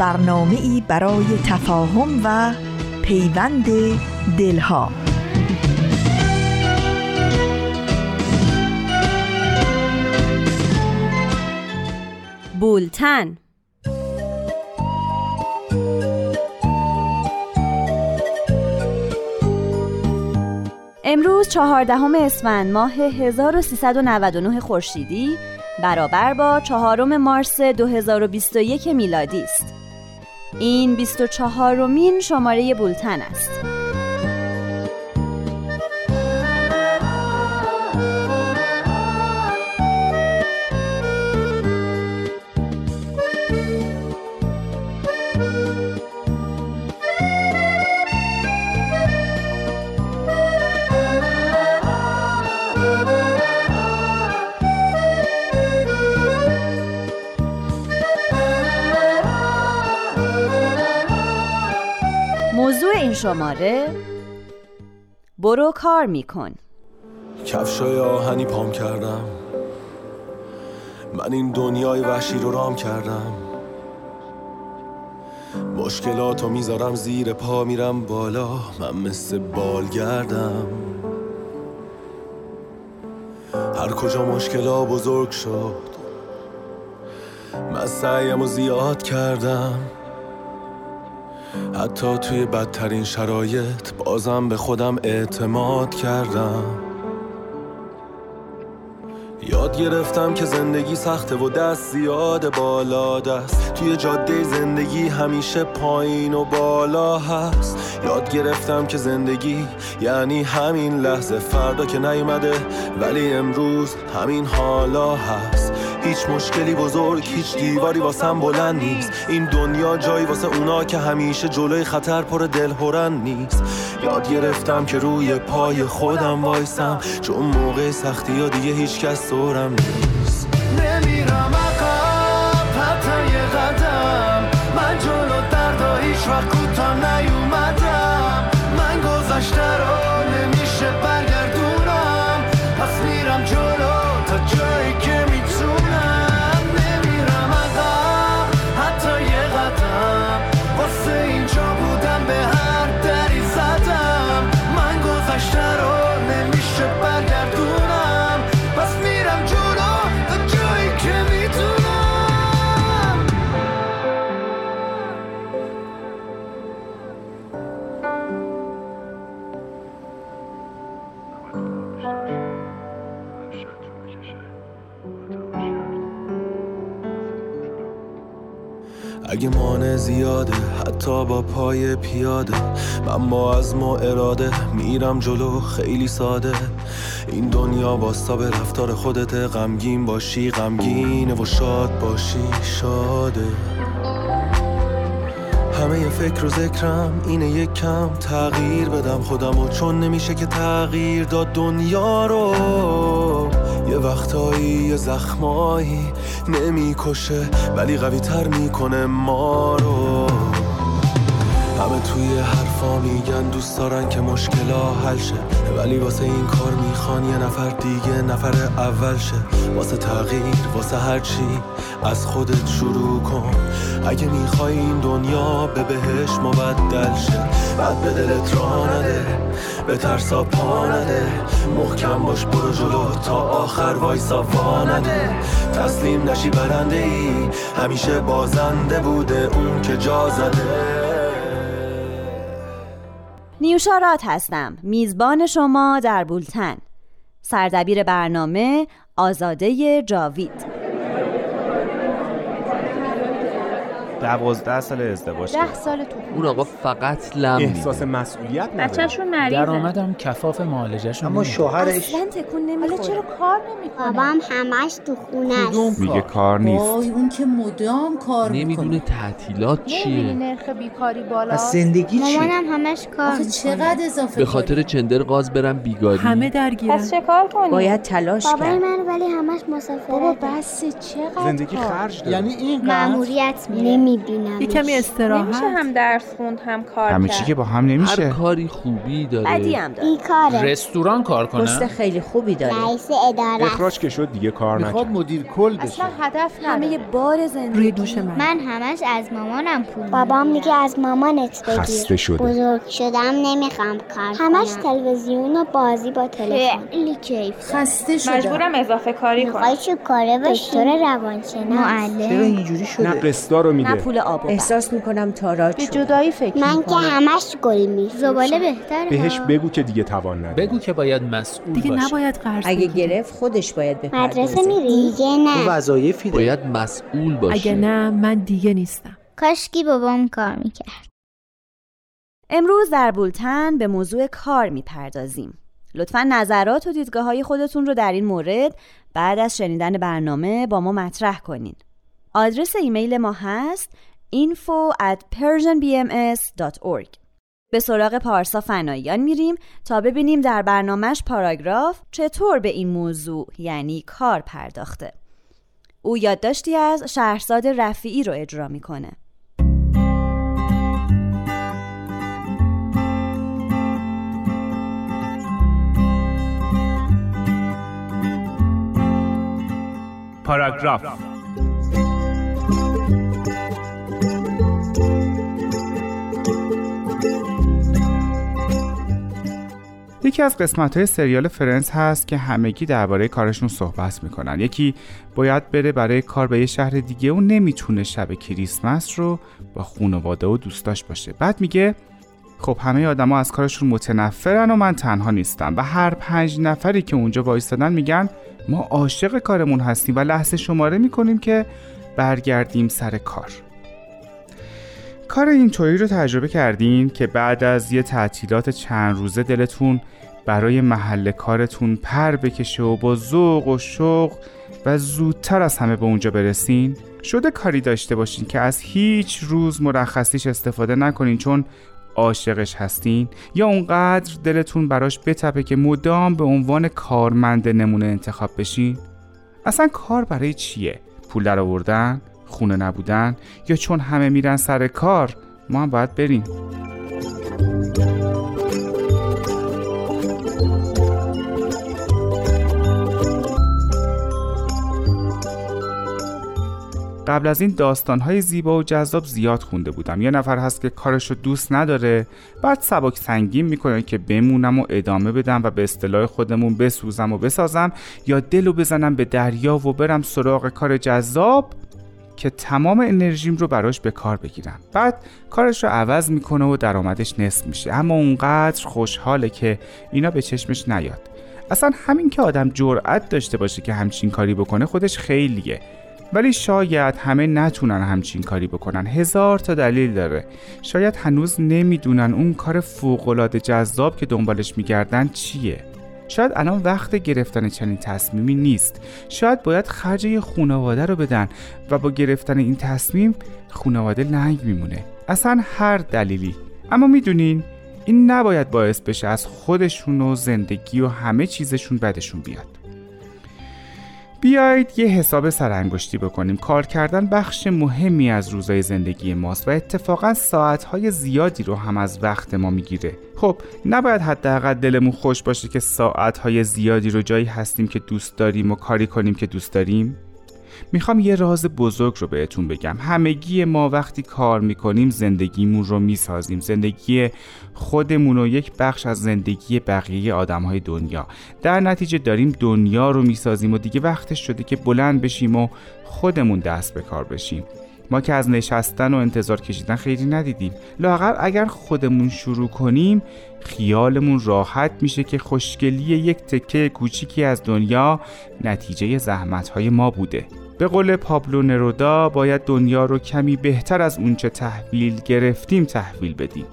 برنامه ای برای تفاهم و پیوند دلها بولتن امروز چهاردهم اسفند ماه 1399 خورشیدی برابر با چهارم مارس 2021 میلادی است. این 24 مین شماره بولتن است. شماره برو کار میکن. کفشای آهنی پام کردم. من این دنیای وحشی رو رام کردم. مشکلاتو می‌ذارم زیر پا میرم بالا. من مثل بالگردم. هر کجا مشکلا بزرگ شد من سعیم و زیاد کردم. حتی توی بدترین شرایط بازم به خودم اعتماد کردم. یاد گرفتم که زندگی سخته و دست زیاد بالا دست. توی جاده زندگی همیشه پایین و بالا هست. یاد گرفتم که زندگی یعنی همین لحظه فردا که نیومده ولی امروز همین حالا هست. هیچ مشکلی بزرگ هیچ دیواری واسم بلند نیست. این دنیا جایی واسه اونا که همیشه جلوی خطر پر دلهورن نیست. یاد گرفتم که روی پای خودم وایسم. چون موقع سختی ها دیگه هیچ کس دورم نیست. نمیرم عقب حتی یه قدم. من جلو دردا هیچ وقت کوتاه حتی با پای پیاده. با عزم و اراده میرم جلو خیلی ساده. این دنیا باستا به رفتار خودت. غمگین باشی غمگینه و شاد باشی شاده. همه فکر و ذکرم اینه یک کم تغییر بدم خودم و چون نمیشه که تغییر داد دنیا رو یه وقتایی یه زخمایی نمی‌کشه ولی قوی تر می‌کنه ما رو. توی حرفا میگن دوست دارن که مشکلا حل شه. ولی واسه این کار می‌خوان یه نفر دیگه نفر اول شه. واسه تغییر واسه هرچی از خودت شروع کن. اگه می‌خوای این دنیا به بهش مبدل شه. بعد به دلت را نده به ترسا پا نده. محکم باش برو جلو تا آخر وایسا وا نده. تسلیم نشی برنده ای همیشه بازنده بوده اون که جا زده. نیوشارات هستم. میزبان شما در بولتن. سردبیر برنامه آزاده جاوید. دوازده سال ازدواج ده سال تو اون آقا فقط لم احساس مسئولیت نداره. بچهشون مریضه. درآمدم کفاف معالجهشون اما شوهرش اصلا تکون نمی‌خوره. چرا کار نمی‌کنه؟ بابام همش تو خونه است میگه کار؟ نیست. وای اون که مدام کار نمی‌دونه تعطیلات نمی‌بینی چیه نرخ بیکاری بالا از زندگی چی؟ مامانم همش کار آخه چقدر اضافه به خاطر؟ چندر قاز برم بیگاری همه درگیرن. پس چه کار کنی؟ باید تلاش بابای کرد. من ولی همش مسافرت بابا بس چقدر زندگی کار؟ خرج داره. یعنی این مأموریت نمی‌بینم یه کمی استراحت. نمیشه هم درس خوند هم کار همه کرد. چی که با هم هر نمیشه کاری خوبی داره. بدی هم داره. بیکاره. رستوران کار پست کنم خیلی خوبی داره. رئیس اداره. اخراج که شد دیگه کار می‌خواد نکرد. مدیر کل بشه. اصلا هدف همه نداره بار زندگی. روی دوش من. من همش از مامانم پول بابام میگه از مامانت بگیر. خسته شده. بزرگ شدم نمی‌خوام کار همش تلویزیون و بازی با تلفن. خیلی کیف. خسته شدم. مجبورم اضافه کاری کنم. می‌خوای چه کاره باشی دکتر روانشناس. چرا معلم اینجوری نه شده قسطا رو نه میده. پول آب و. احساس می‌کنم تاراج به جدایی فکر من که همش گل میفروشم زباله بهتره. بهش. بگو که دیگه توان نداره. بگو که باید مسئول دیگه باشه. نباید قرض اگه. گرفت خودش باید مدرسه بپردازه میری؟ دیگه تو نه وظایفی داره باید مسئول باشه. اگه نه من دیگه نیستم. کاشکی بابام کار می‌کرد. امروز در بولتن به موضوع کار می‌پردازیم. لطفا نظرات و دیدگاه های خودتون رو در این مورد بعد از شنیدن برنامه با ما مطرح کنین. آدرس ایمیل ما هست info at persianbms.org به سراغ پارسا فناییان میریم تا ببینیم در برنامهش پاراگراف چطور به این موضوع یعنی کار پرداخته. او یادداشتی از شهرزاد رفیعی رو اجرا می‌کنه. پاراگراف. یکی از قسمت های سریال فرنس هست که همگی درباره کارشون صحبت می‌کنن. یکی باید بره برای کار به یه شهر دیگه و نمی‌تونه شب کریسمس رو با خانواده و دوستاش باشه. بعد میگه خب همه آدما از کارشون متنفرن و من تنها نیستم و هر پنج نفری که اونجا وایستادن میگن ما عاشق کارمون هستیم و لحظه شماره می‌کنیم که برگردیم سر کار. کار اینطوری رو تجربه کردین که بعد از یه تعطیلات چند روزه دلتون برای محل کارتون پر بکشه و با ذوق و شوق و زودتر از همه به اونجا برسین؟ شده کاری داشته باشین که از هیچ روز مرخصیش استفاده نکنین چون عاشقش هستین؟ یا اونقدر دلتون براش بتپه که مدام به عنوان کارمند نمونه انتخاب بشین؟ اصلا کار برای چیه؟ پول در آوردن خونه نبودن یا چون همه میرن سر کار ما هم باید بریم. قبل از این داستانهای زیبا و جذاب زیاد خونده بودم. یه نفر هست که کارش رو دوست نداره. بعد سبک سنگین می‌کنه که بمونم و ادامه بدم و به اصطلاح خودمون بسوزم و بسازم یا دلو بزنم به دریا و برم سراغ کار جذاب. که تمام انرژیم رو براش به کار بگیرم بعد کارش رو عوض می‌کنه و درآمدش نصف میشه. اما اونقدر خوشحاله که اینا به چشمش نیاد. اصلا همین که آدم جرأت داشته باشه که همچین کاری بکنه خودش خیلیه. ولی شاید همه نتونن همچین کاری بکنن. هزار تا دلیل داره. شاید هنوز نمی‌دونن اون کار فوقالعاده جذاب که دنبالش میگردن چیه. شاید الان وقت گرفتن چنین تصمیمی نیست. شاید باید خرج یه خانواده رو بدن و با گرفتن این تصمیم خانواده لنگ میمونه. اصلا هر دلیلی. اما می‌دونین این نباید باعث بشه از خودشون و زندگی و همه چیزشون بدشون بیاد. بیایید یه حساب سرانگشتی بکنیم. کار کردن بخش مهمی از روزای زندگی ماست و اتفاقا ساعتهای زیادی رو هم از وقت ما می‌گیره. خب نباید حداقل دلمون خوش باشه که ساعتهای زیادی رو جایی هستیم که دوست داریم و کاری کنیم که دوست داریم؟ می‌خوام یه راز بزرگ رو بهتون بگم. همگی ما وقتی کار می‌کنیم زندگیمون رو می‌سازیم. زندگی خودمون و یک بخش از زندگی بقیه آدم های دنیا. در نتیجه داریم دنیا رو می‌سازیم و دیگه وقتش شده که بلند بشیم و خودمون دست به کار بشیم. ما که از نشستن و انتظار کشیدن خیلی ندیدیم. لاغر اگر خودمون شروع کنیم خیالمون راحت میشه که خوشگلی یک تکه کوچیکی از دنیا نتیجه زحمتهای ما بوده. به قول پابلو نرودا باید دنیا رو کمی بهتر از اونچه تحویل گرفتیم تحویل بدیم.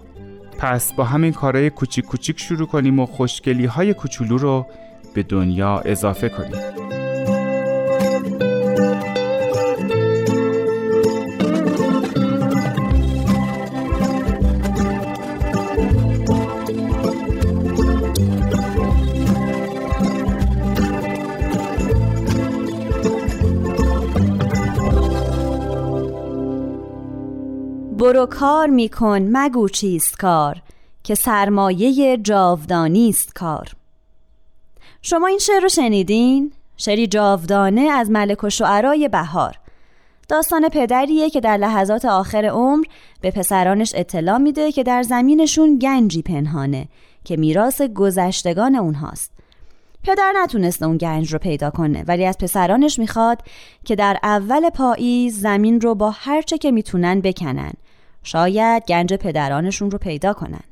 پس با همین کارهای کوچیک کوچیک شروع کنیم و خوشگلی های کوچولو رو به دنیا اضافه کنیم. برو کار میکن مگو چیست کار که سرمایه جاودانی است کار. شما این شعر رو شنیدین؟ شعری جاودانه از ملک و شعرای بهار. داستان پدریه که در لحظات آخر عمر به پسرانش اطلاع میده که در زمینشون گنجی پنهانه که میراث گذشتگان اونهاست. پدر نتونسته اون گنج رو پیدا کنه ولی از پسرانش می‌خواد که در اول پاییز زمین رو با هرچه که می‌تونن بکنن. شاید گنج پدرانشون رو پیدا کنن.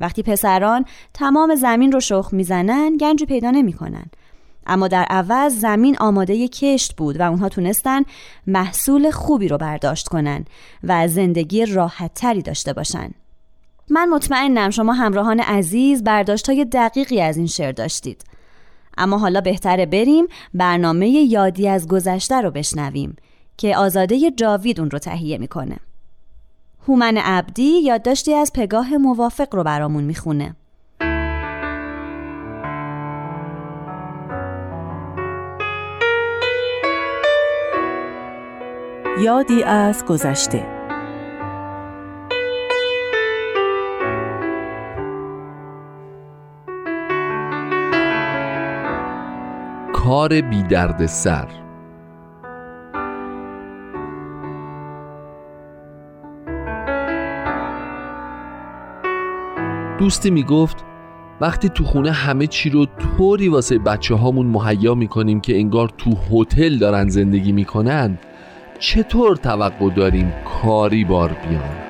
وقتی پسران تمام زمین رو شخ می‌زنن گنجی پیدا نمی‌کنن. اما در عوض زمین آماده کشت بود و اونها تونستن محصول خوبی رو برداشت کنن و زندگی راحت تری داشته باشن. من مطمئنم شما همراهان عزیز برداشت های دقیقی از این شعر داشتید. اما حالا بهتره بریم برنامه یادی از گذشته رو بشنویم که آزاده جاوید اون رو تهیه می‌کنه. هومن عبدی یادداشتی از پگاه موافق رو برامون می‌خونه. یادی از گذشته. کار بی درد سر. دوستی می‌گفت وقتی تو خونه همه چی رو طوری واسه بچه هامون مهیا می‌کنیم که انگار تو هتل دارن زندگی می‌کنن چطور توقع داریم کاری بار بیان؟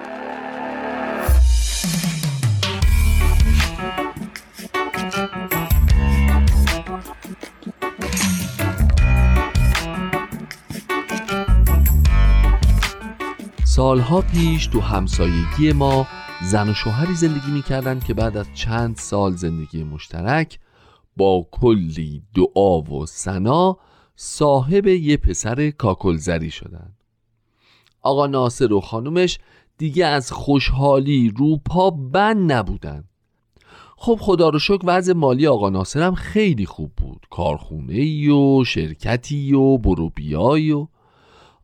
سالها پیش تو همسایگی ما زن و شوهری زندگی می‌کردن که بعد از چند سال زندگی مشترک با کلی دعا و سنا صاحب یه پسر کاکلزری شدن. آقا ناصر و خانومش دیگه از خوشحالی رو پا بند نبودن. خب خدا رو شکر وضع مالی آقا ناصر هم خیلی خوب بود. کارخونه ای و شرکتی و بروبیایی و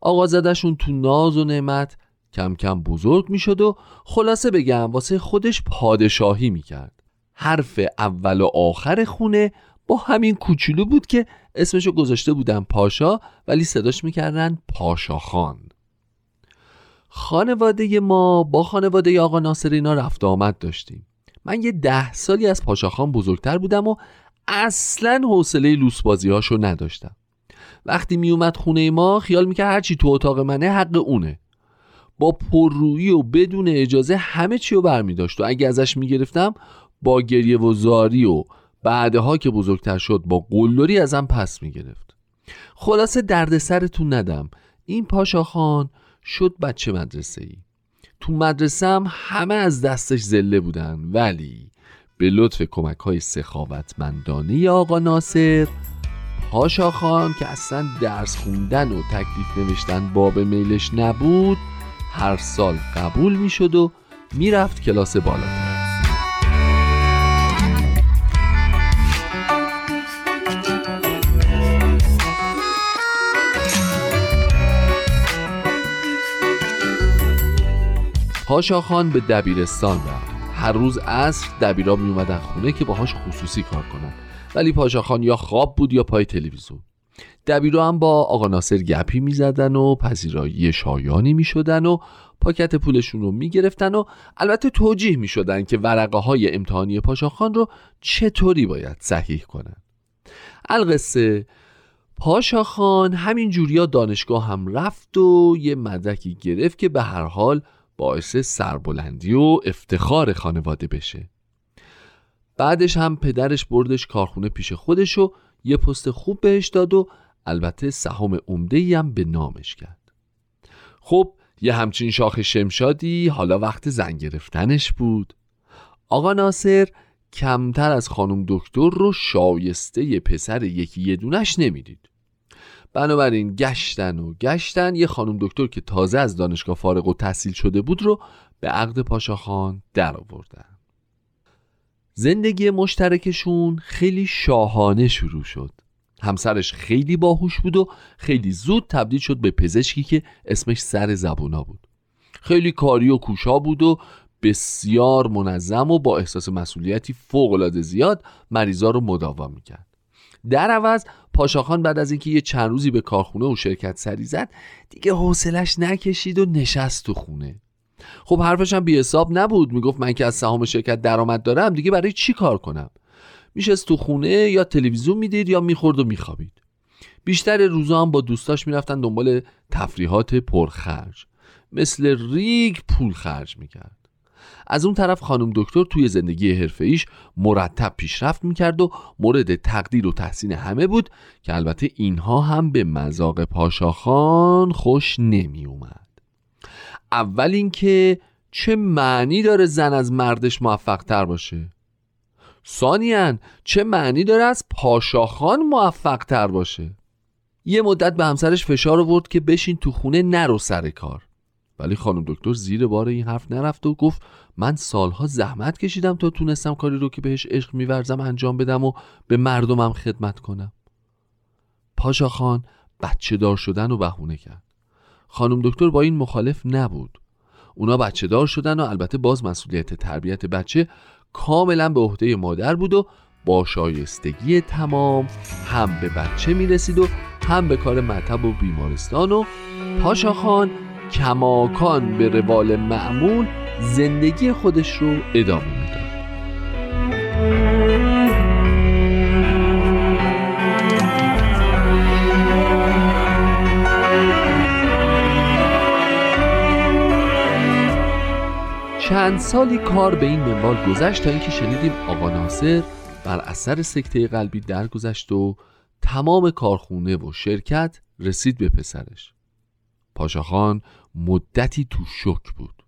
آقا زدشون تو ناز و نعمت کم کم بزرگ می شد و خلاصه بگم واسه خودش پادشاهی می کرد حرف اول و آخر خونه با همین کوچولو بود که اسمشو گذاشته بودن پاشا ولی صداش می‌کردن پاشا خان. خانواده ما با خانواده آقا ناصر اینا رفت آمد داشتیم. من یه ده سالی از پاشا خان بزرگتر بودم و اصلا حوصله لوس بازی هاشو نداشتم. وقتی میومد خونه ما خیال می‌کرد هرچی تو اتاق منه حق اونه. با پررویی و بدون اجازه همه چی رو برمی داشت. و اگه ازش می‌گرفتم با گریه و زاری و بعدها که بزرگتر شد با قلدری ازم پس می‌گرفت خلاصه درد سرتون ندم. این پاشا خان شد بچه مدرسه ای تو مدرسه هم همه از دستش زله بودن. ولی به لطف کمک های سخاوتمندانه آقا ناصر پاشا خان که اصلا درس خوندن و تکلیف نوشتن باب میلش نبود هر سال قبول می شد و می‌رفت کلاس بالاتر پاشا خان به دبیرستان رفت. هر روز عصر دبیرا می اومدن خونه که باهاش خصوصی کار کنن. ولی پاشا خان یا خواب بود یا پای تلویزیون. دبیرا هم با آقا ناصر گپی می زدن و پذیرایی شایانی می شدن و پاکت پولشون رو می گرفتن و البته توجیه می شدن که ورقه های امتحانی پاشا خان رو چطوری باید صحیح کنن. القصه پاشا خان همین جوریا دانشگاه هم رفت و یه مدرکی گرفت که به هر حال باعث سربلندی و افتخار خانواده بشه. بعدش هم پدرش بردش کارخونه پیش خودش و یه پست خوب بهش داد و البته سهام عمده هم به نامش کرد. خب یه همچین شاخ شمشادی حالا وقت زن گرفتنش بود. آقا ناصر کمتر از خانم دکتر رو شایسته پسر یکی یه دونش نمی‌دید. بنابراین گشتن و گشتن یه خانم دکتر که تازه از دانشگاه فارغ و تحصیل شده بود رو به عقد پاشاخان در آوردن. زندگی مشترکشون خیلی شاهانه شروع شد. همسرش خیلی باهوش بود و خیلی زود تبدیل شد به پزشکی که اسمش سر زبونا بود. خیلی کاری و کوشا بود و بسیار منظم و با احساس مسئولیتی فوقالعاده زیاد مریضا رو مداوا می‌کرد. در عوض پاشاخان بعد از اینکه یه چند روزی به کارخونه و شرکت سری زد دیگه حوصلش نکشید و نشست تو خونه. خب حرفش هم بی حساب نبود. می‌گفت من که از سهام شرکت درآمد دارم دیگه برای چی کار کنم؟ میشست تو خونه یا تلویزیون می‌دید یا می‌خورد و میخوابید. بیشتر روزا هم با دوستاش می‌رفتن دنبال تفریحات پرخرج. مثل ریگ پول خرج می‌کرد. از اون طرف خانم دکتر توی زندگی حرفه‌ایش مرتب پیشرفت می‌کرد و مورد تقدیر و تحسین همه بود که البته اینها هم به مذاق پاشاخان خوش نمی اومد اول اینکه چه معنی داره زن از مردش موفق تر باشه؟ ثانیا چه معنی داره از پاشاخان موفق تر باشه؟ یه مدت به همسرش فشار آورد که بشین تو خونه نرو سر کار. ولی خانم دکتر زیر بار این حرف نرفت و گفت من سالها زحمت کشیدم تا تونستم کاری رو که بهش عشق میورزم انجام بدم و به مردمم خدمت کنم. پاشا خان بچه دار شدن و بهونه کرد. خانم دکتر با این مخالف نبود. اونا بچه دار شدن و البته باز مسئولیت تربیت بچه کاملا به عهده مادر بود و با شایستگی تمام هم به بچه می‌رسید و هم به کار مطب و بیمارستان و پاشا خان کماکان به روال معمول زندگی خودش رو ادامه چند سالی کار به این منوال گذشت تا اینکه شنیدیم آقا ناصر بر اثر سکته قلبی درگذشت و تمام کارخونه و شرکت رسید به پسرش. پاشاخان مدتی تو شک بود.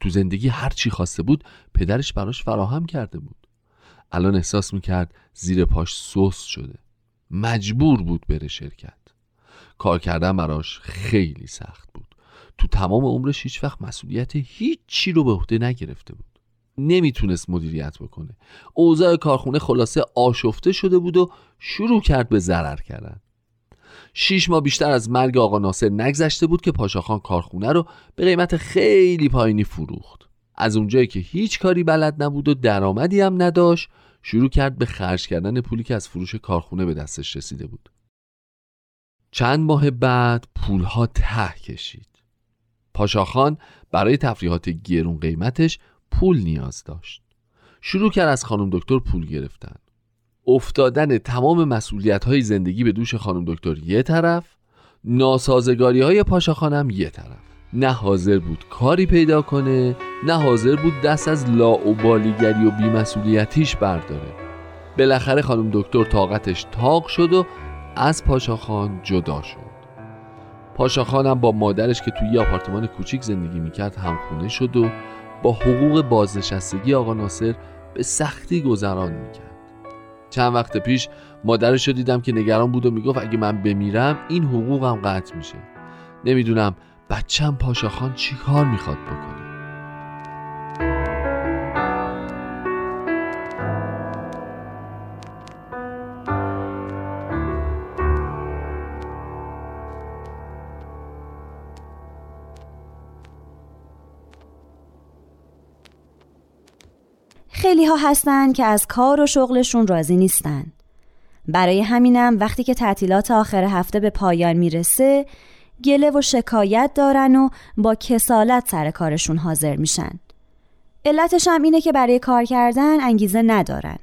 تو زندگی هر چی خواسته بود پدرش براش فراهم کرده بود. الان احساس می‌کرد زیر پاش سوس شده. مجبور بود بره شرکت. کار کردن براش خیلی سخت بود. تو تمام عمرش هیچ وقت مسئولیت هیچی رو به عهده نگرفته بود. نمی‌تونست مدیریت بکنه. اوضاع کارخونه خلاصه آشفته شده بود و شروع کرد به ضرر کردن. شیش ماه بیشتر از مرگ آقا ناصر نگذشته بود که پاشاخان کارخونه رو به قیمت خیلی پایینی فروخت. از اونجایی که هیچ کاری بلد نبود و درآمدی هم نداشت شروع کرد به خرج کردن پولی که از فروش کارخونه به دستش رسیده بود. چند ماه بعد پولها ته کشید. پاشاخان برای تفریحات گرون قیمتش پول نیاز داشت. شروع کرد از خانم دکتر پول گرفتن. افتادن تمام مسئولیت های زندگی به دوش خانم دکتر یه طرف ناسازگاری های پاشاخانم یه طرف. نه حاضر بود کاری پیدا کنه نه حاضر بود دست از لاعبالیگری و بیمسئولیتیش برداره. بالاخره خانم دکتر طاقتش تاق شد و از پاشاخان جدا شد. پاشاخانم با مادرش که توی یه آپارتمان کوچیک زندگی می‌کرد همخونه شد و با حقوق بازنشستگی آقا ناصر به سختی گذران می‌کرد. چند وقت پیش مادرش رو دیدم که نگران بود و می‌گفت اگه من بمیرم این حقوقم قطع میشه. نمی‌دونم بچم پاشاخان چی کار می‌خواد بکنه. خیلی ها هستن که از کار و شغلشون راضی نیستن. برای همینم وقتی که تعطیلات آخر هفته به پایان می‌رسه گله و شکایت دارن و با کسالت سر کارشون حاضر میشن. علتش هم اینه که برای کار کردن انگیزه ندارن.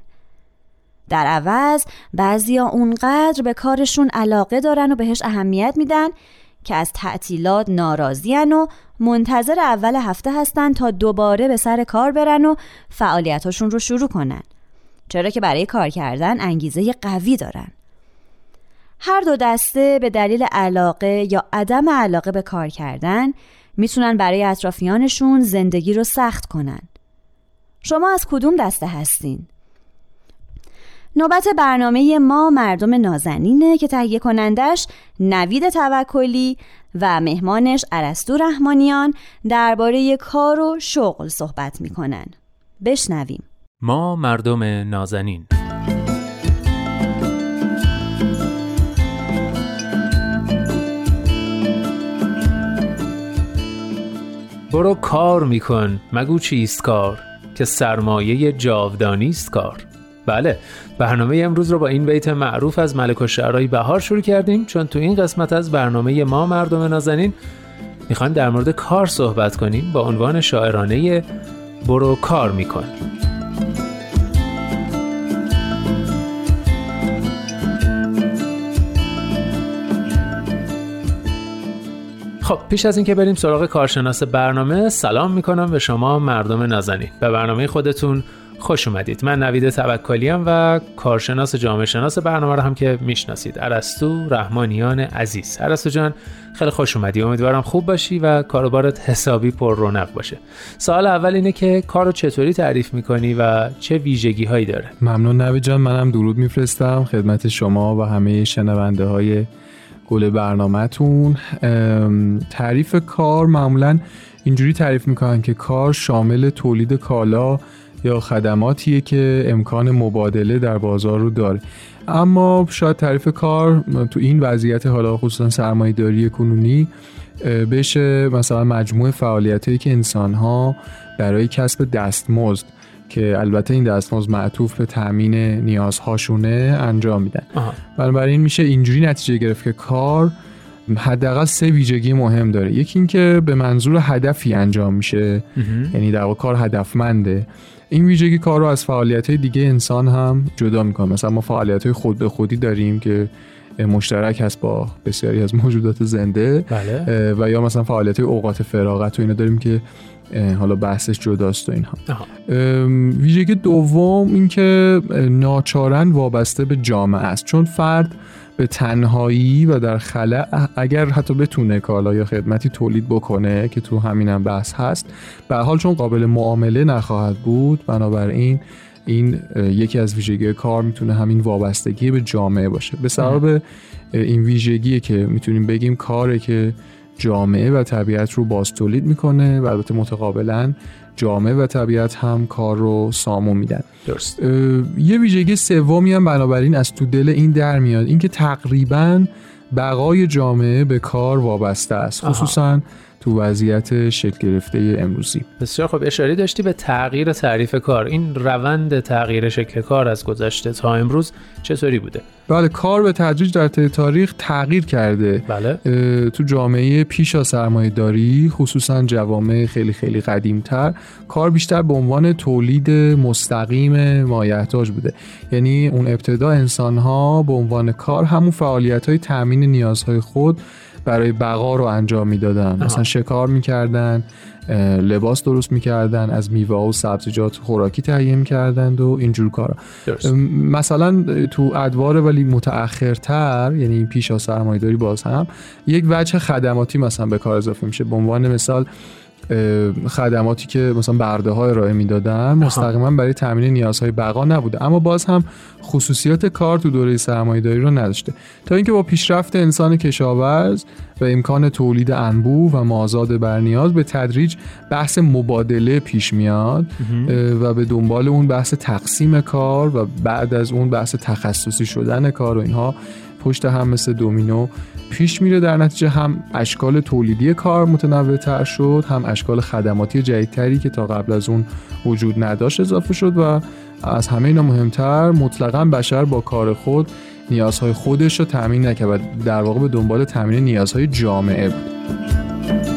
در عوض بعضیا اونقدر به کارشون علاقه دارن و بهش اهمیت میدن که از تعطیلات ناراضیان و منتظر اول هفته هستن تا دوباره به سر کار برن و فعالیتاشون رو شروع کنن چرا که برای کار کردن انگیزه قوی دارن هر دو دسته به دلیل علاقه یا عدم علاقه به کار کردن می‌تونن برای اطرافیانشون زندگی رو سخت کنن. شما از کدوم دسته هستین؟ نوبت برنامه ما مردم نازنینه که تهیه کنندش نوید توکلی و مهمانش عرستو رحمانیان درباره کار و شغل صحبت می‌کنن. بشنویم. ما مردم نازنین برو کار میکن مگو چیست کار که سرمایه جاودانی است کار بله برنامه امروز رو با این بیت معروف از ملک و شعرهای بهار شروع کردیم چون تو این قسمت از برنامه ما مردم نازنین می‌خوایم در مورد کار صحبت کنیم با عنوان شاعرانه برو کار میکن. خب پیش از اینکه بریم سراغ کارشناس برنامه سلام می‌کنم به شما مردم نازنین. به برنامه خودتون خوش اومدید. من نوید توکلیم و کارشناس جامعه شناس برنامه رو هم که می‌شناسید. ارسطو رحمانیان عزیز. ارسطو جان خیلی خوش اومدی. امیدوارم خوب باشی و کاروبارت حسابی پر رونق باشه. سوال اول اینه که کارو چطوری تعریف می‌کنی و چه ویژگی هایی داره؟ ممنون نوید جان منم درود میفرستم خدمت شما و همه شنونده های گل برنامهتون. تعریف کار معمولا اینجوری تعریف می‌کنن که کار شامل تولید کالا یا خدماتیه که امکان مبادله در بازار رو داره. اما شاید تعریف کار تو این وضعیت حالا خصوصا سرمایه داری کنونی بشه مثلا مجموع فعالیت هایی که انسان ها برای کسب دستمزد که البته این دستمزد معطوف به تامین نیازهاشونه انجام میدن. بنابراین میشه اینجوری نتیجه گرفت که کار حداقل سه ویژگی مهم داره. یکی اینکه به منظور هدفی انجام میشه. یعنی در واقع کار هدفمنده. این ویژگی کار رو از فعالیت های دیگه انسان هم جدا می‌کنه. مثلا ما فعالیت های خود به خودی داریم که مشترک هست با بسیاری از موجودات زنده بله. و یا مثلا فعالیت های اوقات فراغت و اینا داریم که حالا بحثش جداست و اینها. ویژگی دوم اینکه ناچارن وابسته به جامعه است. چون فرد به تنهایی و در خلع اگر حتی بتونه کالا یا خدمتی تولید بکنه که تو همینم بحث هست به حال چون قابل معامله نخواهد بود بنابراین این یکی از ویژگی کار می‌تونه همین وابستگی به جامعه باشه. به سبب این ویژگی که می‌تونیم بگیم کاره که جامعه و طبیعت رو باز تولید می‌کنه و البته متقابلا جامعه و طبیعت هم کار رو سامون میدن. درست. یه ویژگی سومی هم بنابراین از تو دل این در میاد اینکه تقریبا بقای جامعه به کار وابسته است. خصوصا تو وضعیت شکل گرفته امروزی. بسیار خب اشاره داشتی به تغییر تعریف کار. این روند تغییر شکل کار از گذشته تا امروز چطوری بوده؟ بله کار به تدریج در طی تاریخ تغییر کرده. بله. تو جامعه پیش از سرمایه داری خصوصا جوامع خیلی خیلی قدیمتر کار بیشتر به عنوان تولید مستقیم مایحتاج بوده. یعنی اون ابتدا انسان ها به عنوان کار همون فعالیت های تامین نیازهای خود برای بقا رو انجام می‌دادن. مثلا شکار می‌کردن لباس درست می‌کردن از میوه و سبزیجات خوراکی تهیه می‌کردند و اینجور کارا. مثلا تو ادوار ولی متأخرتر یعنی پیش از سرمایه‌داری باز هم یک وجه خدماتی مثلا به کار اضافه میشه. به عنوان مثال خدماتی که مثلا برده های ارائه می‌دادن مستقیما برای تامین نیازهای بقا نبوده. اما باز هم خصوصیات کار تو دوره سرمایه‌داری رو نداشته. تا اینکه با پیشرفت انسان کشاورز و امکان تولید انبوه و مازاد بر نیاز به تدریج بحث مبادله پیش میاد و به دنبال اون بحث تقسیم کار و بعد از اون بحث تخصصی شدن کار و اینها پشت هم مثل دومینو پیش میره در نتیجه هم اشکال تولیدی کار متنوع تر شد هم اشکال خدماتی جدیدتری که تا قبل از اون وجود نداشت اضافه شد و از همه اینا مهمتر مطلقا بشر با کار خود نیازهای خودش رو تامین نکرد در واقع به دنبال تامین نیازهای جامعه بود.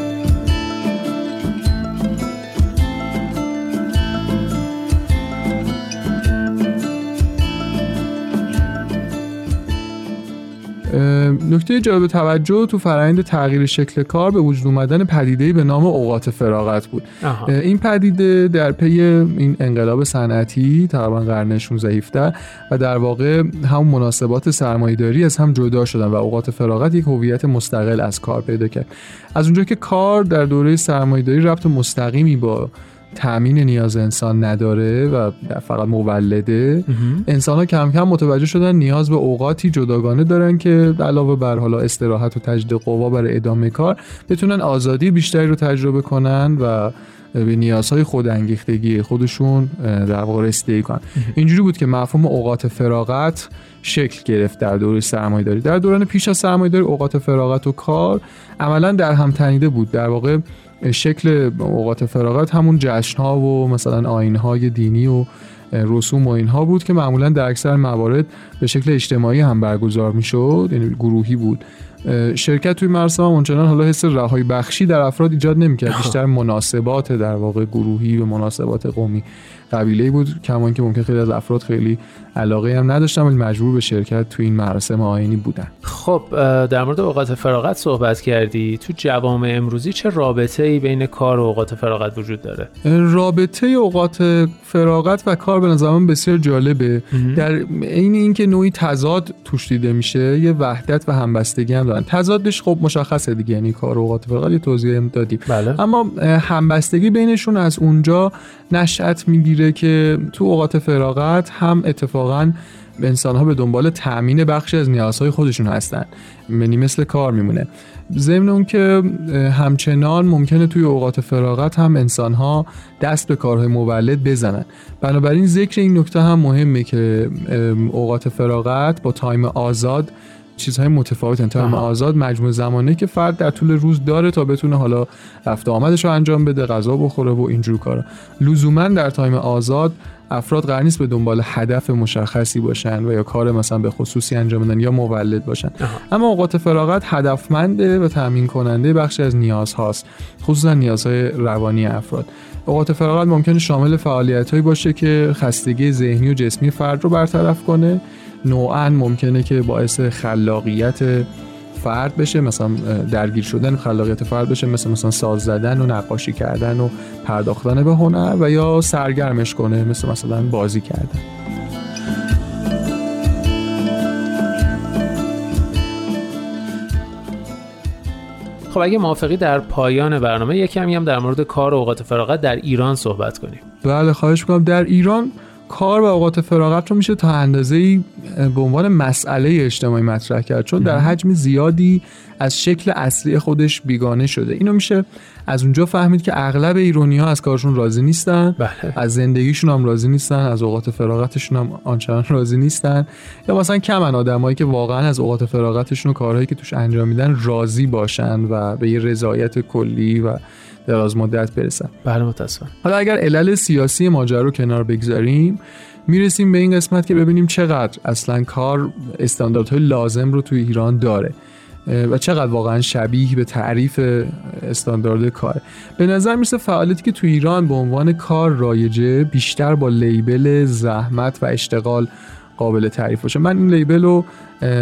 نکته جالب توجه تو فرآیند تغییر شکل کار به وجود اومدن پدیده به نام اوقات فراغت بود آها. این پدیده در پی این انقلاب صنعتی تقریبا قرن 16 و در واقع هم مناسبات سرمایه‌داری از هم جدا شدن و اوقات فراغت یک هویت مستقل از کار پیدا کرد از اونجا که کار در دوره سرمایه‌داری ربط مستقیمی با تأمین نیاز انسان نداره و فقط مولده. انسان ها کم کم متوجه شدن نیاز به اوقاتی جداگانه دارن که علاوه بر حالا استراحت و تجدید قوا برای ادامه کار بتونن آزادی بیشتری رو تجربه کنن و به نیازهای خود انگیختگی خودشون در واقع رسیدگی کنن. اینجوری بود که مفهوم اوقات فراغت شکل گرفت در دوره سرمایه داری در دوران پیش از سرمایه داری اوقات فراغت و کار عملا در هم تنیده بود. در واقع شکل اوقات فراغت همون جشن ها و مثلا آین های دینی و رسوم و اینها بود که معمولا در اکثر موارد به شکل اجتماعی هم برگزار می‌شد یعنی گروهی بود. شرکت توی مراسم هم اونچنان حالا حس رهایی بخشی در افراد ایجاد نمی‌کرد بیشتر مناسبات در واقع گروهی و مناسبات قومی. قبیله بود کمان که ممکن خیلی از افراد خیلی علاقه هم نداشتن ولی مجبور به شرکت تو این مراسم آینی بودن. خب در مورد اوقات فراغت صحبت کردی. تو جوامع امروزی چه رابطه ای بین کار و اوقات فراغت وجود داره؟ رابطه اوقات فراغت و کار به نظر من بسیار جالبه. در عین اینکه نوعی تضاد توش دیده میشه یه وحدت و همبستگی هم دارن. تضادش خب مشخصه دیگه یعنی کار و اوقات فراغت یه توضیح دادیم. بله. اما همبستگی بینشون از اونجا نشأت می‌گیره. که تو اوقات فراغت هم اتفاقا انسان ها به دنبال تأمین بخشی از نیازهای خودشون هستن. یعنی مثل کار میمونه. ضمن اون که همچنان ممکنه توی اوقات فراغت هم انسان ها دست به کارهای مولد بزنن. بنابراین ذکر این نکته هم مهمه که اوقات فراغت با time آزاد چیزهای متفاوت time آزاد مجموع زمانه که فرد در طول روز داره تا بتونه حالا رفت آمدش رو انجام بده غذا بخوره و اینجور کارا. لزوما در time آزاد افراد قرار نیست به دنبال هدف مشخصی باشن و یا کار مثلا به خصوصی انجام بدن یا مولد باشن. آها. اما اوقات فراغت هدفمنده و تامین کننده بخشی از نیاز هاست خصوصا نیازهای روانی افراد. اوقات فراغت ممکنه شامل فعالیت هایی باشه که خستگی ذهنی و جسمی فرد رو برطرف کنه. نوعا ممکنه که باعث خلاقیت فرد بشه مثلا درگیر شدن خلاقیت فرد بشه مثل مثلا ساز زدن و نقاشی کردن و پرداختن به هنر و یا سرگرمش کنه مثل مثلا بازی کردن. خب اگه موافقی در پایان برنامه یه کمی هم در مورد کار و اوقات فراغت در ایران صحبت کنیم. بله خواهش می‌کنم. در ایران کار و اوقات فراغت رو میشه تا اندازه به عنوان مسئله اجتماعی مطرح کرد. چون در حجم زیادی از شکل اصلی خودش بیگانه شده. اینو میشه از اونجا فهمید که اغلب ایرانی ها از کارشون راضی نیستن بله. از زندگیشون هم راضی نیستن از اوقات فراغتشون هم آنچنان راضی نیستن. یا مثلا کمن آدمایی که واقعا از اوقات فراغتشون و کارهایی که توش انجام میدن راضی باشن و به یه رضایت کلی و دراز مدت برسن بله متاسفم حالا اگر علل سیاسی ماجرا رو کنار بگذاریم می‌رسیم به این قسمت که ببینیم چقدر اصلا کار استانداردهای لازم رو توی ایران داره و چقدر واقعا شبیه به تعریف استاندارد کار. به نظر می‌رسه فعالیتی که توی ایران به عنوان کار رایجه بیشتر با لیبل زحمت و اشتغال قابل تعریف باشه. من این لیبل رو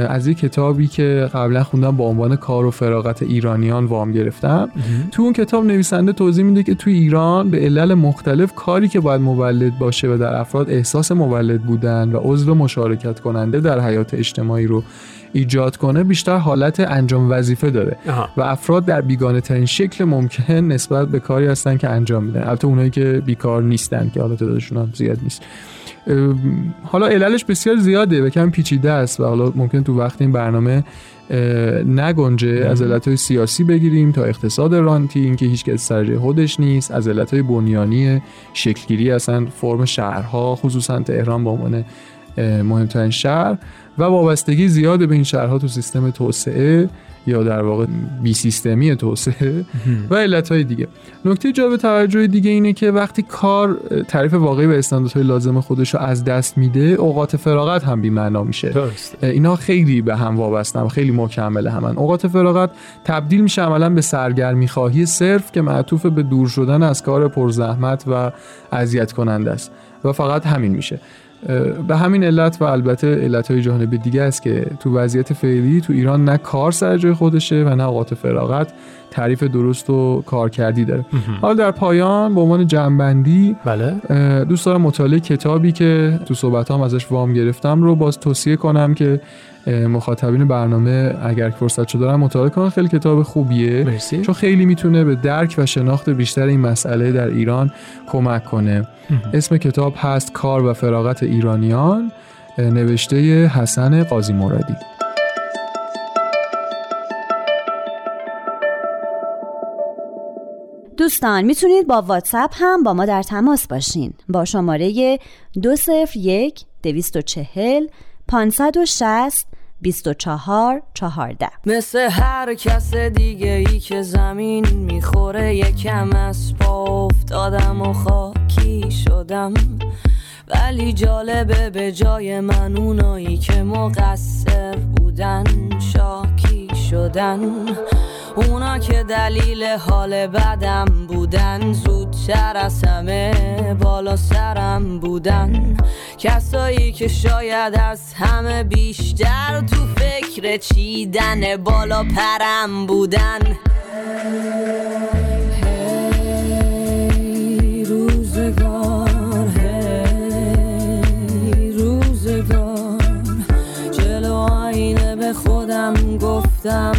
از یک کتابی که قبلا خوندم با عنوان کار و فراغت ایرانیان وام گرفتم. تو اون کتاب نویسنده توضیح میده که تو ایران به علل مختلف کاری که باید مولد باشه و در افراد احساس مولد بودن و عضو مشارکت کننده در حیات اجتماعی رو ایجاد کنه بیشتر حالت انجام وظیفه داره. آها. و افراد در بیگانه ترین شکل ممکن نسبت به کاری هستن که انجام میدن. البته اونایی که بیکار نیستن که حالا تعدادشون هم زیاد نیست. حالا عللش بسیار زیاده و کم پیچیده است و حالا ممکن تو وقت این برنامه نگنجه از علتهای سیاسی بگیریم تا اقتصاد رانتی اینکه هیچ کس سر خودش نیست از علتهای بنیانی شکلگیری اصلا فرم شهرها خصوصا تهران به عنوان مهمترین شهر و وابستگی زیاد به این شهرها تو سیستم توسعه. یا در واقع بی سیستمی توسعه و علتهای دیگه. نکته جالب توجه دیگه اینه که وقتی کار تعریف واقعی و استانداردهای لازم خودش رو از دست میده اوقات فراغت هم بی معنا میشه. درست. اینا خیلی به هم وابستن خیلی مکمل همن. اوقات فراغت تبدیل میشه عملا به سرگرمی خواهی صرف که معطوف به دور شدن از کار پرزحمت و اذیت کننده است. و فقط همین میشه. به همین علت و البته علتهای جانب دیگه است که تو وضعیت فعلی تو ایران نه کار سر جای خودشه و نه اوقات فراغت تعریف درست و کارکردی داره. حالا در پایان به عنوان جنبندی بله. دوست دارم مطالعه کتابی که تو صحبت هم ازش وام گرفتم رو باز توصیه کنم که مخاطبین برنامه اگر فرصت شده دارن مطالعه کنن. خیلی کتاب خوبیه. مرسی. چون خیلی می‌تونه به درک و شناخت بیشتر این مسئله در ایران کمک کنه. اسم کتاب هست کار و فراغت ایرانیان نوشته حسن قاضی مرادی. دوستان می‌تونید با واتساپ هم با ما در تماس باشین. با شماره 201 240 560 24 14 مثل هر کس دیگه ای که زمین می‌خوره یکم از پا افتادم و خاکی شدم. ولی جالبه به جای من اونایی که مقصر بودن شاکی شدن. اونا که دلیل حال بدم بودن. زودتر از همه بالا سرم بودن. کسایی که شاید از همه بیشتر تو فکر چیدن بالا پرم بودن. خودم گفتم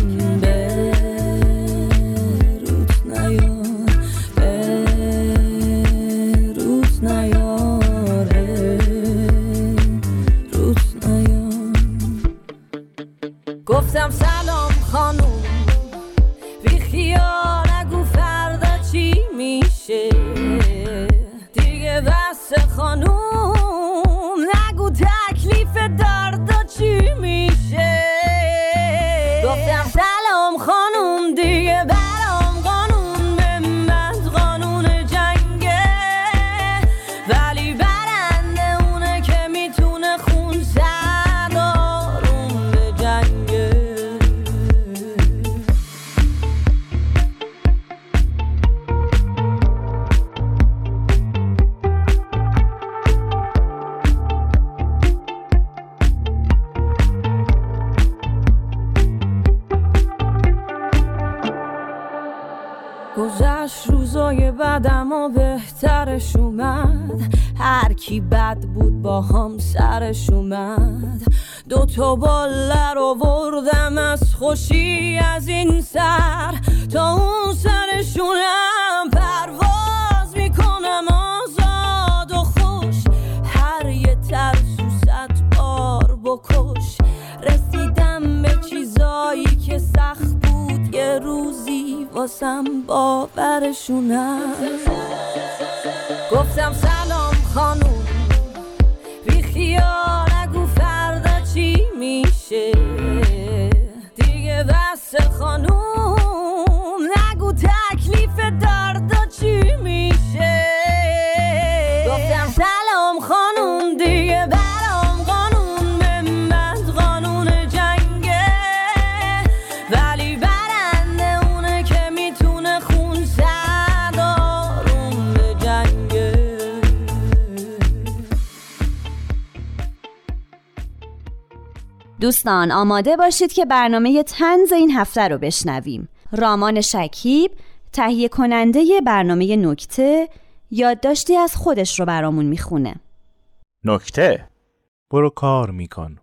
واسم باورشونم. گفتم سلام خانوم بی خیال نگو فردا چی میشه؟ دوستان آماده باشید که برنامه تنز این هفته رو بشنویم. رامان شکیب تهیه کننده برنامه نکته یادداشتی از خودش رو برامون می‌خونه. نکته؟ برو کار میکن.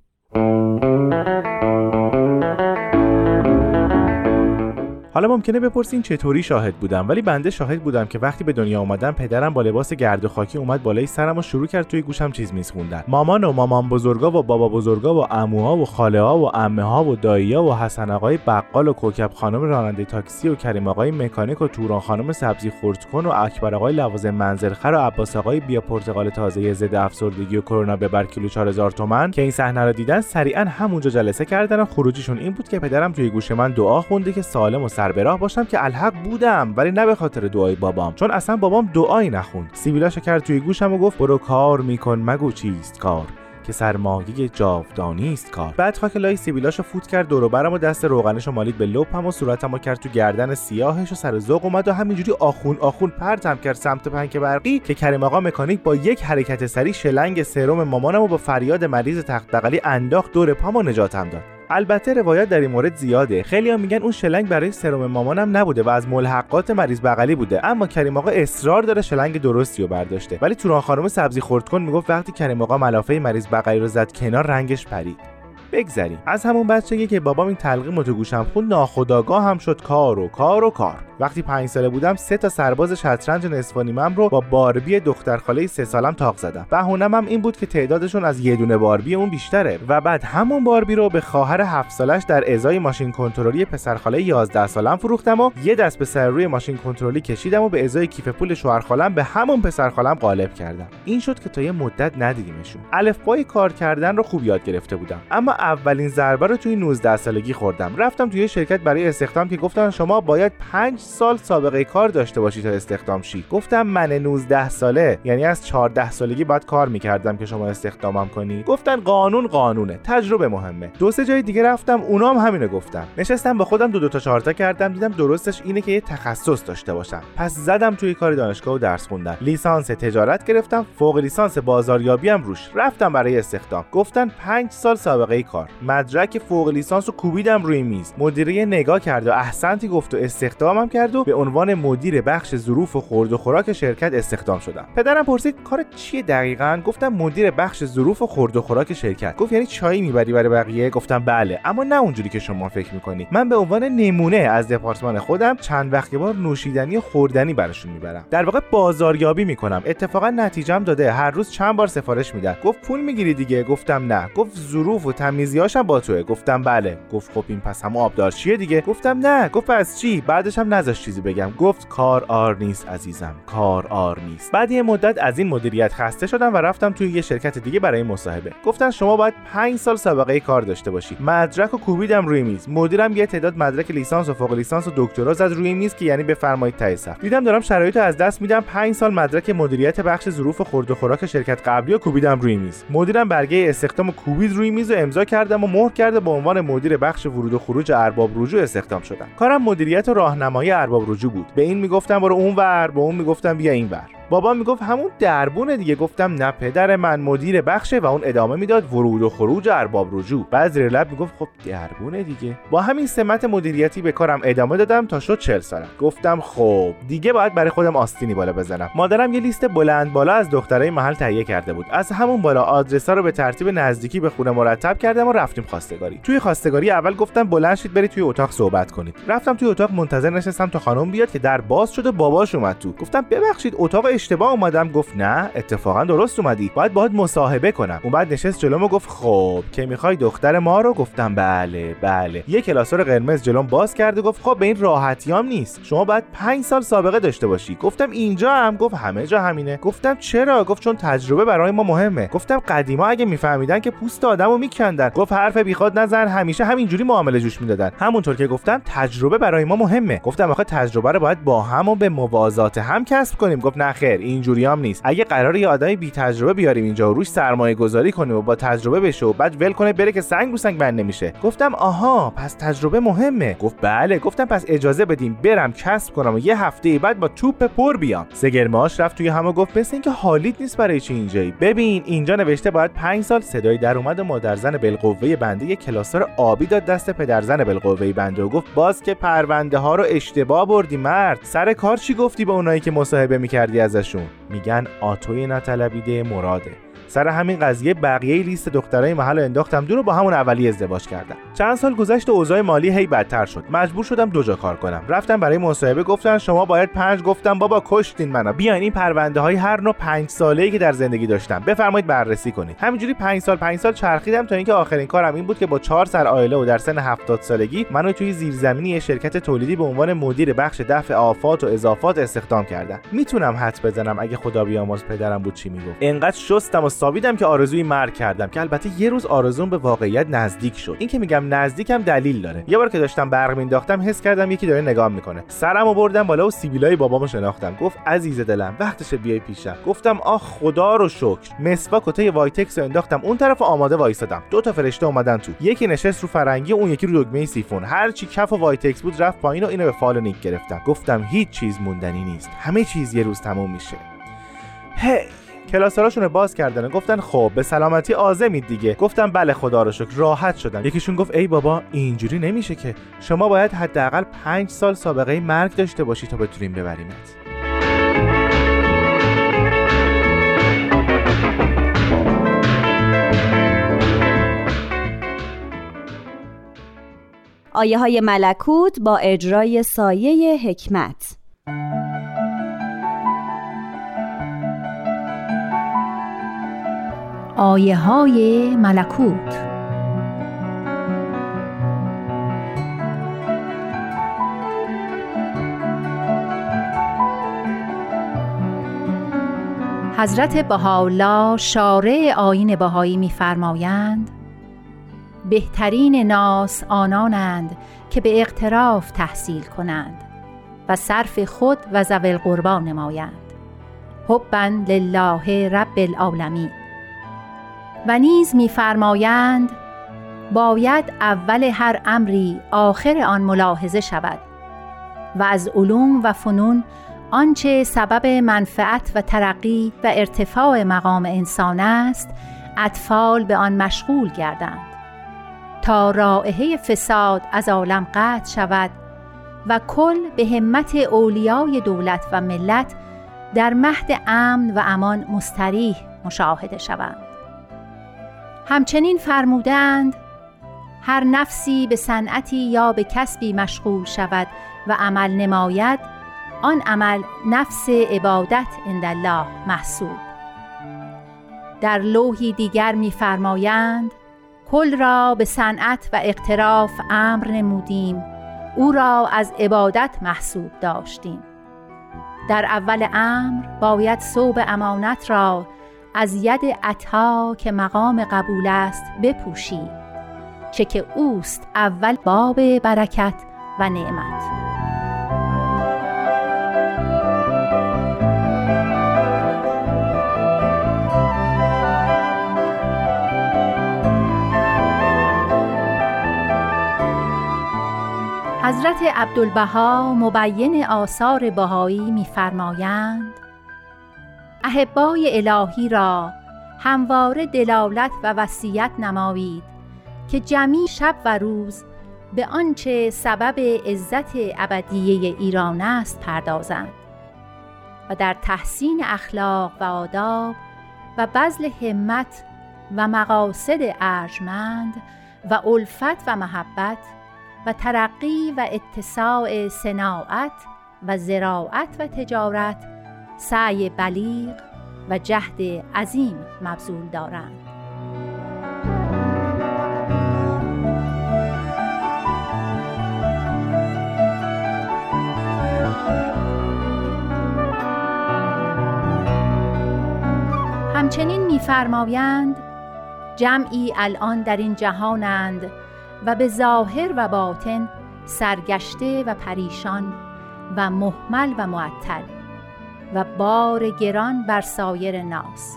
حالا ممکنه بپرسین چطوری شاهد بودم ولی بنده شاهد بودم که وقتی به دنیا اومدم پدرم با لباس گرد و خاکی اومد بالای سرم و شروع کرد توی گوشم چیز میز خوندن. مامان و مامان بزرگا و بابا بزرگا و عموها و خاله ها و عمه ها و داییا و حسن آقای بقال و کوکب خانم راننده تاکسی و کریم آقای مکانیک و توران خانم سبزی خرد کن و اکبر آقای لوازم منزلخر و عباس آقای بیا پرتقال تازه ضد افسردگی و کرونا ببر کیلو 4000 تومن که این صحنه رو دیدن سریعا همونجا جلسه کردن و خروجیشون این بود که پدرم توی گوش من دعا خونده که سالم و به راه باشم که الحق بودم ولی نه به خاطر دعای بابام چون اصلا بابام دعایی نخوند. سیبیلاشو کرد توی گوشم و گفت برو کار میکن مگو چیست کار؟ که سرمایه جاودانی است کار. بعد خاک لای سیبیلاشو فوت کرد دور و برم و دست روغنشو مالید به لپم و صورتمو کرد تو گردن سیاهش و سر ذوق اومد و همینجوری آخون آخون پرتم کرد سمت پنک برقی که کریم آقا مکانیک با یک حرکت سری شلنگ سرم مامانمو با فریاد مریض تخت بغلی انداخت دور پامو نجاتم داد. البته روایت در این مورد زیاده. خیلی هم میگن اون شلنگ برای سرم مامانم نبوده و از ملحقات مریض بغلی بوده. اما کریم آقا اصرار داره شلنگ درستی رو برداشته. ولی توران خانم سبزی خورد کن می‌گفت وقتی کریم آقا ملافه مریض بغلی رو زد کنار رنگش پرید. بگذریم. از همون بچگی که بابام این تلقیم تو گوشم خون ناخداگاه هم شد کار و کار و کار. وقتی پنج ساله بودم سه تا سرباز شطرنج نصف نیمم رو با باربی دختر خاله سه سالم تاق زدم. بهونم هم این بود که تعدادشون از یه دونه باربی اون بیشتره. و بعد همون باربی رو به خواهر هفت سالش در ازای ماشین کنترلی پسرخاله 11 سالم فروختم و یه دست به سر روی ماشین کنترلی کشیدم و به ازای کیف پول شوهر خالم به همون پسر خالم غالب کردم. این شد که تا یه مدت ندیدیمشون. الفبای کار کردن رو خوب یاد گرفته بودم. اما اولین ضربه رو توی 19 سالگی خوردم. رفتم توی شرکت برای استخدام که گفتن شما باید 5 سال سابقه کار داشته باشی تا استخدام شی. گفتم من 19 ساله یعنی از 14 سالگی باید کار می‌کردم که شما استخدامم کنی. گفتن قانون قانونه تجربه مهمه. دو سه جای دیگه رفتم اونام همینو گفتم نشستم با خودم دو دو تا چهار کردم دیدم درستش اینه که یه تخصص داشته باشم. پس زدم توی کار دانشگاه و درس خوندم. لیسانس تجارت گرفتم فوق لیسانس بازاریابی هم روش. رفتم برای استخدام. گفتن 5 سال سابقه کار. مدرک فوق لیسانس رو کوبیدم روی میز. مدیره نگاه کرد و احسنتی گفت و استخدامم کرد و به عنوان مدیر بخش ظروف و خورد و خوراک شرکت استخدام شدم. پدرم پرسید کار چیه دقیقا؟ گفتم مدیر بخش ظروف و خورد و خوراک شرکت. گفت یعنی چای می‌بری برای بقیه؟ گفتم بله. اما نه اونجوری که شما فکر می‌کنی. من به عنوان نمونه از دپارتمان خودم چند وقت بار نوشیدنی و خوردنی براشون می‌برم. در واقع بازاریابی می‌کنم. اتفاقا نتیجهم داده. هر روز چند بار سفارش میدم. گفت پول می‌گیری دیگه؟ گفتم نه. گفت ظروف و تمیزیاشم با توه. گفتم بله. گفت خب این پس هم آبدار چیه دیگه؟ گفتم نه. گفت پس چی؟ بعدش هم نذاش چیزی بگم. گفت کار آر نیست عزیزم. کار آر نیست. بعد یه مدت از این مدیریت خسته شدم و رفتم توی یه شرکت دیگه برای مصاحبه. گفتن شما باید 5 سال سابقه کار داشته باشی. مدرک و کوبیدم روی میز. مدیرم یه تعداد مدرک لیسانس و فوق لیسانس و دکترا زد روی میز که یعنی بفرمایید ته صف دیدم دارم شرایطو از دست میدم. 5 سال مدرک مدیریت بخش ظروف خورد و خوراک شرکت قبلی و کوبیدم روی میز. مدیرم برگه استخدام کوبید روی میز و امضا کردم و مهر کرده به عنوان مدیر بخش ورود و خروج ارباب رجوع استخدام شدم. کارم مدیریت و راهنمایی ارباب رجوع بود. به این می‌گفتم برو اون ور به اون می‌گفتم بیا این ور بابا می‌گفت همون دربونه دیگه. گفتم نه پدر من مدیر بخشه و اون ادامه می‌داد ورود و خروج ارباب رجوع. بعد زیر لب می‌گفت خب دربونه دیگه. با همین سمت مدیریتی به کارم ادامه دادم تا شد 40 سالم. گفتم خب دیگه باید برای خودم آستینی بالا بزنم. مادرم یه لیست بلند بالا از دخترای محل تهیه کرده بود. از همون بالا آدرسا رو به ترتیب نزدیکی به خونه مرتب کردم و رفتیم خواستگاری. توی خواستگاری اول گفتم بلند شید برید توی اتاق صحبت کنید. رفتم توی اتاق منتظر نشستم تا خانم بیاد که در باز شد و باباش اومد تو. گفتم ببخشید اتاق اشتباه اومدم گفت نه اتفاقا درست اومدی. باید باهات مصاحبه کنم. اون بعد نشست جلوم و گفت خب که می‌خوای دختر ما رو؟ گفتم بله بله. یه کلاسور قرمز جلوم باز کرد و گفت خب به این راحتیام نیست. شما باید 5 سال سابقه داشته باشی. گفتم اینجا هم؟ گفت همه جا همینه. گفتم چرا؟ گفت چون تجربه برای ما مهمه. گفتم قدیما اگه میفهمیدن که پوست آدمو میکندن. گفت حرف بیخود نزن همیشه همینجوری معامله جوش می‌دادن. همونطور که گفتم تجربه برای ما مهمه. گفتم آخه تجربه رو باید با هم و به موازات هم کسب کنیم. گفت نه خیر اینجوری هم نیست. اگه قرار یه آدمی بی تجربه بیاریم اینجا و روش سرمایه گذاری کنیم و با تجربه بشه و بعد ول کنه بره که سنگ رو سنگ بند نمیشه. گفتم آها پس تجربه مهمه. گفت بله گفتم پس اجازه بدیم برم کسب کنم و یه هفته بعد با توپ پر بیام. سگرماش رفت توی همه گفت مثل اینکه حالیت نیست برای چی اینجایی. ببین اینجا نوشته باید 5 سال صدای در اومد و مادرزن بالقوه بنده یه کلاسور آبی داد دست پدرزن بالقوه بنده و گفت باز که پرونده ها رو اشتباه بردی مرد. سر کار چی گفتی به اونایی که مصاحبه می‌کردی ازشون. میگن آتوی نطلبیده مراده. سر همین قضیه بقیه لیست دخترای محل انداختم. دور با همون اولی ازدواج کردم. چند سال گذشت و اوضاع مالی هی بدتر شد. مجبور شدم دو جا کار کنم. رفتم برای مصاحبه گفتن شما باید پنج گفتم بابا کشتین منو. بیاین این پرونده های هر نوع پنج ساله‌ای که در زندگی داشتم. بفرمایید بررسی کنید. همینجوری پنج سال پنج سال چرخیدم تا اینکه آخرین کارم این بود که با چهار سر آیله و در سن 70 سالگی منو توی زیرزمینی شرکت تولیدی به عنوان مدیر بخش دفع آفات و اضافات استخدام کردن. می‌تونم حد بزنم اگه خدا بیامرز پدرم بود چی می‌گفت. انقدر شستم و مستابیدم که آرزوی مرگ کردم که البته یه روز آرزوم به واقعیت نزدیک شد. این که میگم نزدیکم دلیل داره. یه بار که داشتم برق مینداختم حس کردم یکی داره نگاه می‌کنه. سرمو بردم بالا و سیبیلای بابامو شناختم. گفت عزیز دلم وقتشه بیای پیشم. گفتم آخ خدا رو شکر. مسواک و ته وایتکس رو انداختم. اون طرف آماده وایسادم دو تا فرشته اومدن تو. یکی نشست رو فرنگی اون یکی رو دگمه سیفون. هر چی کف و وایتکس بود رفت پایین و اینو به فال نیک گرفتم. گفتم هیچ چیز موندنی نیست. همه چیز یه روز تموم میشه. هی! کلاسوراشون باز کردن گفتن خب به سلامتی عازمید دیگه. گفتم بله خدا رو شکر راحت شدم یکیشون گفت ای بابا اینجوری نمیشه که. شما باید حداقل پنج سال سابقه مرگ داشته باشی تا بتونیم ببریمت. آیه های ملکوت با اجرای سایه حکمت. آیه های ملکوت. حضرت بهاءالله شارع آیین بهایی می‌فرمایند بهترین ناس آنانند که به اقتراف تحصیل کنند و صرف خود و ذوی القربا نمایند. حبا لله رب العالمین. و نیز میفرمایند باید اول هر امری آخر آن ملاحظه شود و از علوم و فنون آنچه سبب منفعت و ترقی و ارتفاع مقام انسان است اطفال به آن مشغول گردند تا رائحه فساد از عالم قطع شود و کل به همت اولیای دولت و ملت در مهد امن و امان مستریح مشاهده شوند. همچنین فرمودند هر نفسی به صنعتی یا به کسبی مشغول شود و عمل نماید آن عمل نفس عبادت الله محسوب. در لوحی دیگر می‌فرمایند کل را به صنعت و اقتراف امر نمودیم او را از عبادت محسوب داشتیم. در اول امر باید صوب امانت را از ید عطا که مقام قبول است بپوشی چه که اوست اول باب برکت و نعمت. حضرت عبدالبها مبین آثار بهایی می‌فرمایند احبای الهی را همواره دلالت و وصیت نمایید که جمیع شب و روز به آنچه سبب عزت ابدیه ایران است پردازند و در تحسین اخلاق و آداب و بذل همت و مقاصد ارجمند و الفت و محبت و ترقی و اتساع صناعت و زراعت و تجارت سعی بلیغ و جهد عظیم مبذول دارند. همچنین می‌فرمایند جمعی الان در این جهانند و به ظاهر و باطن سرگشته و پریشان و محمل و معطل. و بار گران بر سایر ناس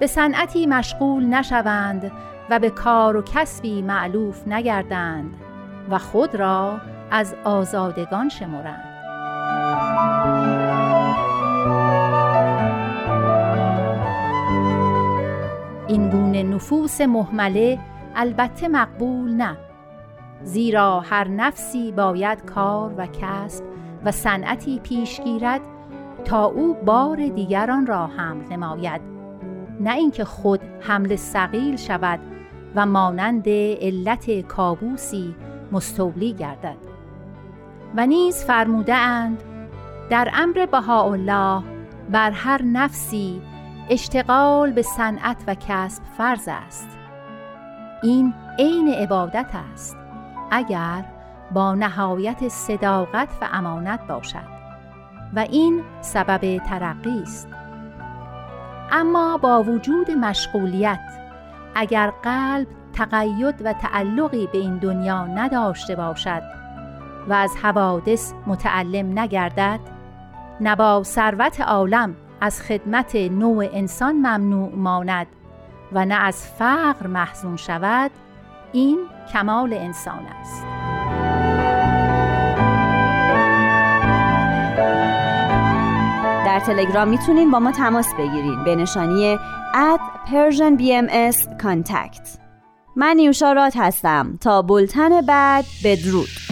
به صنعتی مشغول نشوند و به کار و کسبی معلوف نگردند و خود را از آزادگان شمرند. این گونه نفوس محمله البته مقبول نه زیرا هر نفسی باید کار و کسب و صنعتی پیش گیرد تا او بار دیگران را حمل نماید. نه اینکه خود حمل سقیل شود و مانند علت کابوسی مستولی گردد. و نیز فرموده اند در امر بهاءالله بر هر نفسی اشتغال به صنعت و کسب فرض است. این عین عبادت است اگر با نهایت صداقت و امانت باشد. و این سبب ترقی است. اما با وجود مشغولیت اگر قلب تقید و تعلقی به این دنیا نداشته باشد و از حوادث متعلم نگردد نه با ثروت عالم از خدمت نوع انسان ممنوع ماند و نه از فقر محزون شود این کمال انسان است. تلگرام می‌تونین با ما تماس بگیرین. به نشانی at Persian BMS Contact. من نیوشا رات هستم. تا بلتن بعد بدرود.